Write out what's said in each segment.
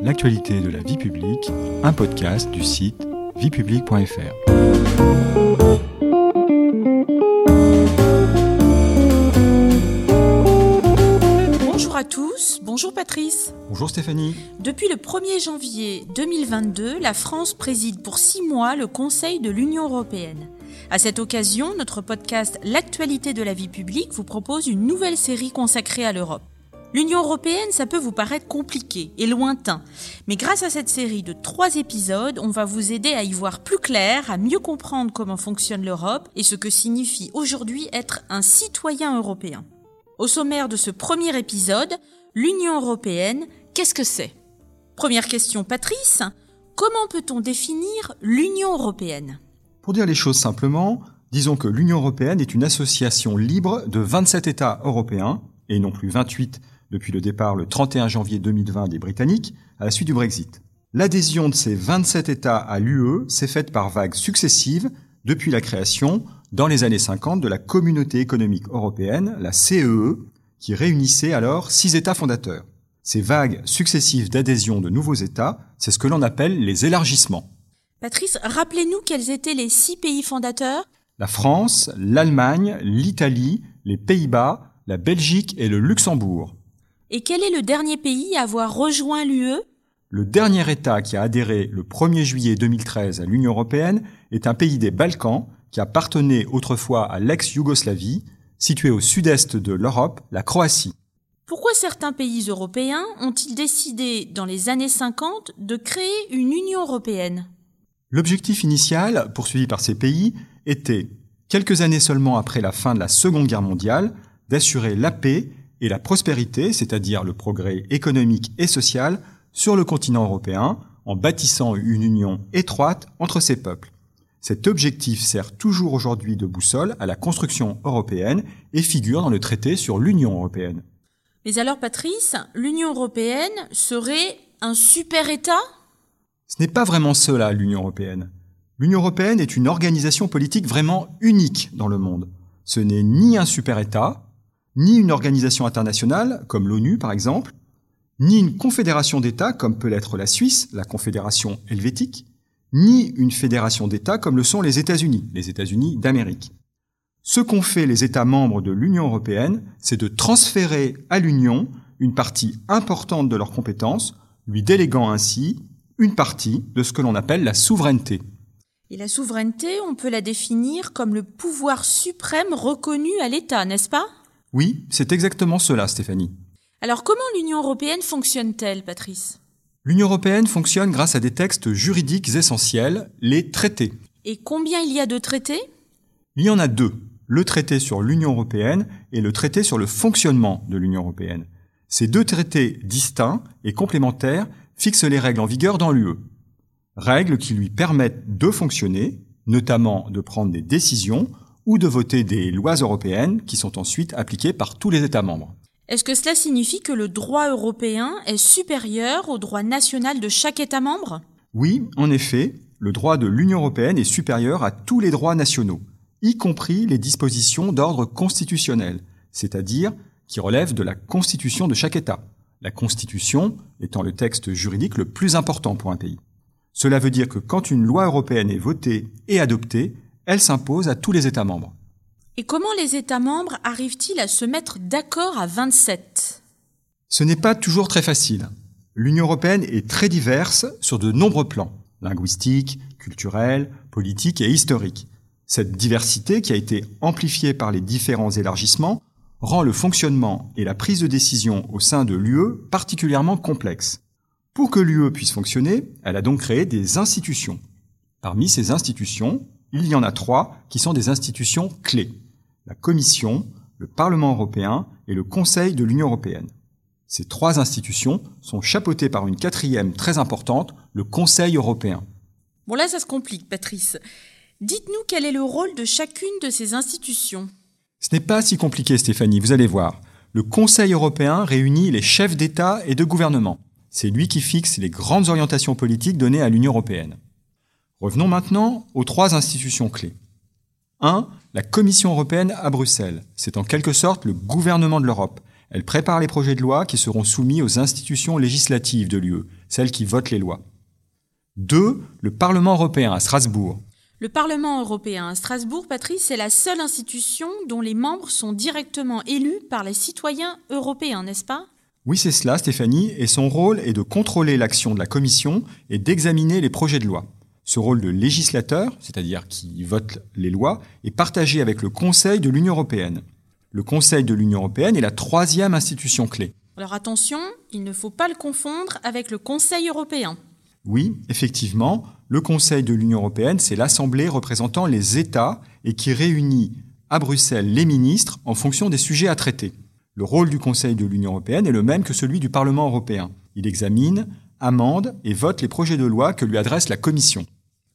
L'actualité de la vie publique, un podcast du site viepublique.fr. Bonjour à tous, bonjour Patrice. Bonjour Stéphanie. Depuis le 1er janvier 2022, la France préside pour six mois le Conseil de l'Union européenne. À cette occasion, notre podcast L'actualité de la vie publique vous propose une nouvelle série consacrée à l'Europe. L'Union européenne, ça peut vous paraître compliqué et lointain, mais grâce à cette série de trois épisodes, on va vous aider à y voir plus clair, à mieux comprendre comment fonctionne l'Europe et ce que signifie aujourd'hui être un citoyen européen. Au sommaire de ce premier épisode, l'Union européenne, qu'est-ce que c'est? Première question, Patrice, comment peut-on définir l'Union européenne? Pour dire les choses simplement, disons que l'Union européenne est une association libre de 27 États européens, et non plus 28 depuis le départ le 31 janvier 2020 des Britanniques à la suite du Brexit. L'adhésion de ces 27 États à l'UE s'est faite par vagues successives depuis la création, dans les années 50, de la Communauté économique européenne, la CEE, e, qui réunissait alors six États fondateurs. Ces vagues successives d'adhésion de nouveaux États, c'est ce que l'on appelle les élargissements. Patrice, rappelez-nous quels étaient les six pays fondateurs? La France, l'Allemagne, l'Italie, les Pays-Bas, la Belgique et le Luxembourg. Et quel est le dernier pays à avoir rejoint l'UE Le dernier État qui a adhéré le 1er juillet 2013 à l'Union européenne est un pays des Balkans qui appartenait autrefois à l'ex-Yougoslavie, situé au sud-est de l'Europe, la Croatie. Pourquoi certains pays européens ont-ils décidé, dans les années 50, de créer une Union européenne? L'objectif initial, poursuivi par ces pays, était, quelques années seulement après la fin de la Seconde Guerre mondiale, d'assurer la paix et la prospérité, c'est-à-dire le progrès économique et social, sur le continent européen, en bâtissant une union étroite entre ces peuples. Cet objectif sert toujours aujourd'hui de boussole à la construction européenne et figure dans le traité sur l'Union européenne. Mais alors Patrice, l'Union européenne serait un super État? Ce n'est pas vraiment cela l'Union européenne. L'Union européenne est une organisation politique vraiment unique dans le monde. Ce n'est ni un super État, ni une organisation internationale, comme l'ONU par exemple, ni une confédération d'États, comme peut l'être la Suisse, la Confédération helvétique, ni une fédération d'États comme le sont les États-Unis, les États-Unis d'Amérique. Ce qu'ont fait les États membres de l'Union européenne, c'est de transférer à l'Union une partie importante de leurs compétences, lui déléguant ainsi une partie de ce que l'on appelle la souveraineté. Et la souveraineté, on peut la définir comme le pouvoir suprême reconnu à l'État, n'est-ce pas? Oui, c'est exactement cela, Stéphanie. Alors comment l'Union européenne fonctionne-t-elle, Patrice? L'Union européenne fonctionne grâce à des textes juridiques essentiels, les traités. Et combien il y a de traités? Il y en a deux, le traité sur l'Union européenne et le traité sur le fonctionnement de l'Union européenne. Ces deux traités distincts et complémentaires fixent les règles en vigueur dans l'UE. Règles qui lui permettent de fonctionner, notamment de prendre des décisions ou de voter des lois européennes qui sont ensuite appliquées par tous les États membres. Est-ce que cela signifie que le droit européen est supérieur au droit national de chaque État membre? Oui, en effet, le droit de l'Union européenne est supérieur à tous les droits nationaux, y compris les dispositions d'ordre constitutionnel, c'est-à-dire qui relèvent de la constitution de chaque État, la constitution étant le texte juridique le plus important pour un pays. Cela veut dire que quand une loi européenne est votée et adoptée, elle s'impose à tous les États membres. Et comment les États membres arrivent-ils à se mettre d'accord à 27 Ce n'est pas toujours très facile. L'Union européenne est très diverse sur de nombreux plans, linguistiques, culturels, politiques et historiques. Cette diversité, qui a été amplifiée par les différents élargissements, rend le fonctionnement et la prise de décision au sein de l'UE particulièrement complexes. Pour que l'UE puisse fonctionner, elle a donc créé des institutions. Parmi ces institutions, il y en a trois qui sont des institutions clés. La Commission, le Parlement européen et le Conseil de l'Union européenne. Ces trois institutions sont chapeautées par une quatrième très importante, le Conseil européen. Bon là, ça se complique, Patrice. Dites-nous quel est le rôle de chacune de ces institutions. Ce n'est pas si compliqué, Stéphanie, vous allez voir. Le Conseil européen réunit les chefs d'État et de gouvernement. C'est lui qui fixe les grandes orientations politiques données à l'Union européenne. Revenons maintenant aux trois institutions clés. 1. La Commission européenne à Bruxelles. C'est en quelque sorte le gouvernement de l'Europe. Elle prépare les projets de loi qui seront soumis aux institutions législatives de l'UE, celles qui votent les lois. 2. Le Parlement européen à Strasbourg. Le Parlement européen à Strasbourg, Patrice, est la seule institution dont les membres sont directement élus par les citoyens européens, n'est-ce pas? Oui, c'est cela, Stéphanie, et son rôle est de contrôler l'action de la Commission et d'examiner les projets de loi. Ce rôle de législateur, c'est-à-dire qui vote les lois, est partagé avec le Conseil de l'Union européenne. Le Conseil de l'Union européenne est la troisième institution clé. Alors attention, il ne faut pas le confondre avec le Conseil européen. Oui, effectivement, le Conseil de l'Union européenne, c'est l'Assemblée représentant les États et qui réunit à Bruxelles les ministres en fonction des sujets à traiter. Le rôle du Conseil de l'Union européenne est le même que celui du Parlement européen. Il examine, amende et vote les projets de loi que lui adresse la Commission.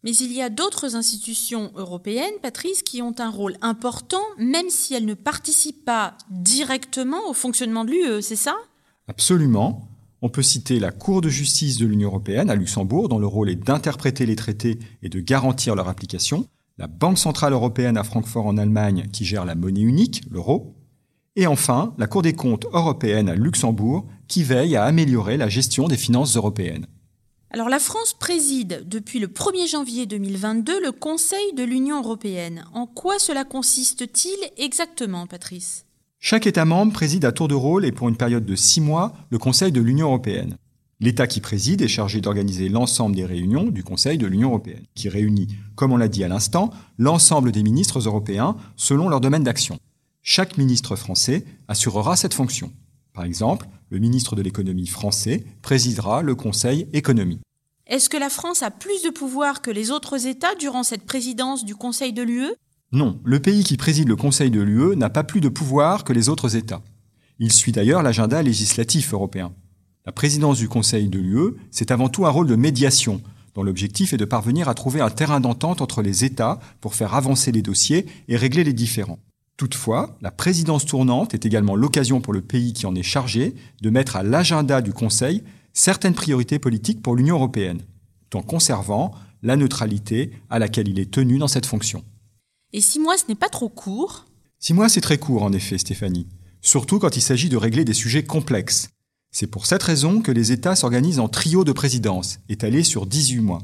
Mais il y a d'autres institutions européennes, Patrice, qui ont un rôle important, même si elles ne participent pas directement au fonctionnement de l'UE, c'est ça? Absolument. On peut citer la Cour de justice de l'Union européenne à Luxembourg, dont le rôle est d'interpréter les traités et de garantir leur application, la Banque centrale européenne à Francfort en Allemagne, qui gère la monnaie unique, l'euro, et enfin la Cour des comptes européenne à Luxembourg, qui veille à améliorer la gestion des finances européennes. Alors la France préside depuis le 1er janvier 2022 le Conseil de l'Union européenne. En quoi cela consiste-t-il exactement, Patrice? Chaque État membre préside à tour de rôle et pour une période de six mois le Conseil de l'Union européenne. L'État qui préside est chargé d'organiser l'ensemble des réunions du Conseil de l'Union européenne, qui réunit, comme on l'a dit à l'instant, l'ensemble des ministres européens selon leur domaine d'action. Chaque ministre français assurera cette fonction. Par exemple, le ministre de l'économie français présidera le Conseil économie. Est-ce que la France a plus de pouvoir que les autres États durant cette présidence du Conseil de l'UE non, le pays qui préside le Conseil de l'UE n'a pas plus de pouvoir que les autres États. Il suit d'ailleurs l'agenda législatif européen. La présidence du Conseil de l'UE, c'est avant tout un rôle de médiation, dont l'objectif est de parvenir à trouver un terrain d'entente entre les États pour faire avancer les dossiers et régler les différends. Toutefois, la présidence tournante est également l'occasion pour le pays qui en est chargé de mettre à l'agenda du Conseil certaines priorités politiques pour l'Union européenne, tout en conservant la neutralité à laquelle il est tenu dans cette fonction. Et six mois, ce n'est pas trop court? Six mois, c'est très court, en effet, Stéphanie. Surtout quand il s'agit de régler des sujets complexes. C'est pour cette raison que les États s'organisent en trio de présidence, étalés sur 18 mois.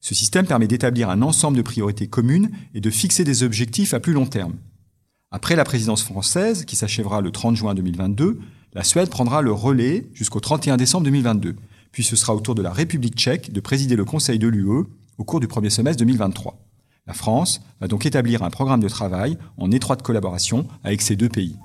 Ce système permet d'établir un ensemble de priorités communes et de fixer des objectifs à plus long terme. Après la présidence française, qui s'achèvera le 30 juin 2022, la Suède prendra le relais jusqu'au 31 décembre 2022, puis ce sera au tour de la République tchèque de présider le Conseil de l'UE au cours du premier semestre 2023. La France va donc établir un programme de travail en étroite collaboration avec ces deux pays.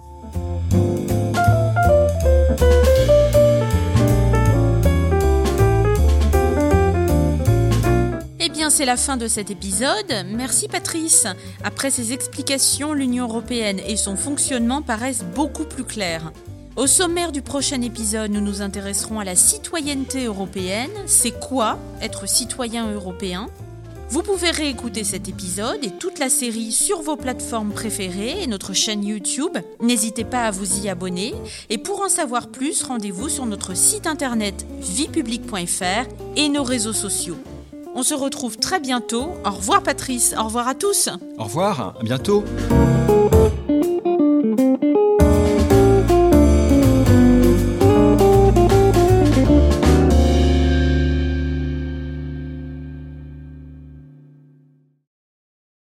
C'est la fin de cet épisode. Merci Patrice. Après ces explications, l'Union européenne et son fonctionnement paraissent beaucoup plus clairs. Au sommaire du prochain épisode, nous nous intéresserons à la citoyenneté européenne. C'est quoi être citoyen européen? Vous pouvez réécouter cet épisode et toute la série sur vos plateformes préférées et notre chaîne YouTube. N'hésitez pas à vous y abonner. Et pour en savoir plus, rendez-vous sur notre site internet viepublique.fr et nos réseaux sociaux. On se retrouve très bientôt. Au revoir Patrice, au revoir à tous. Au revoir, à bientôt.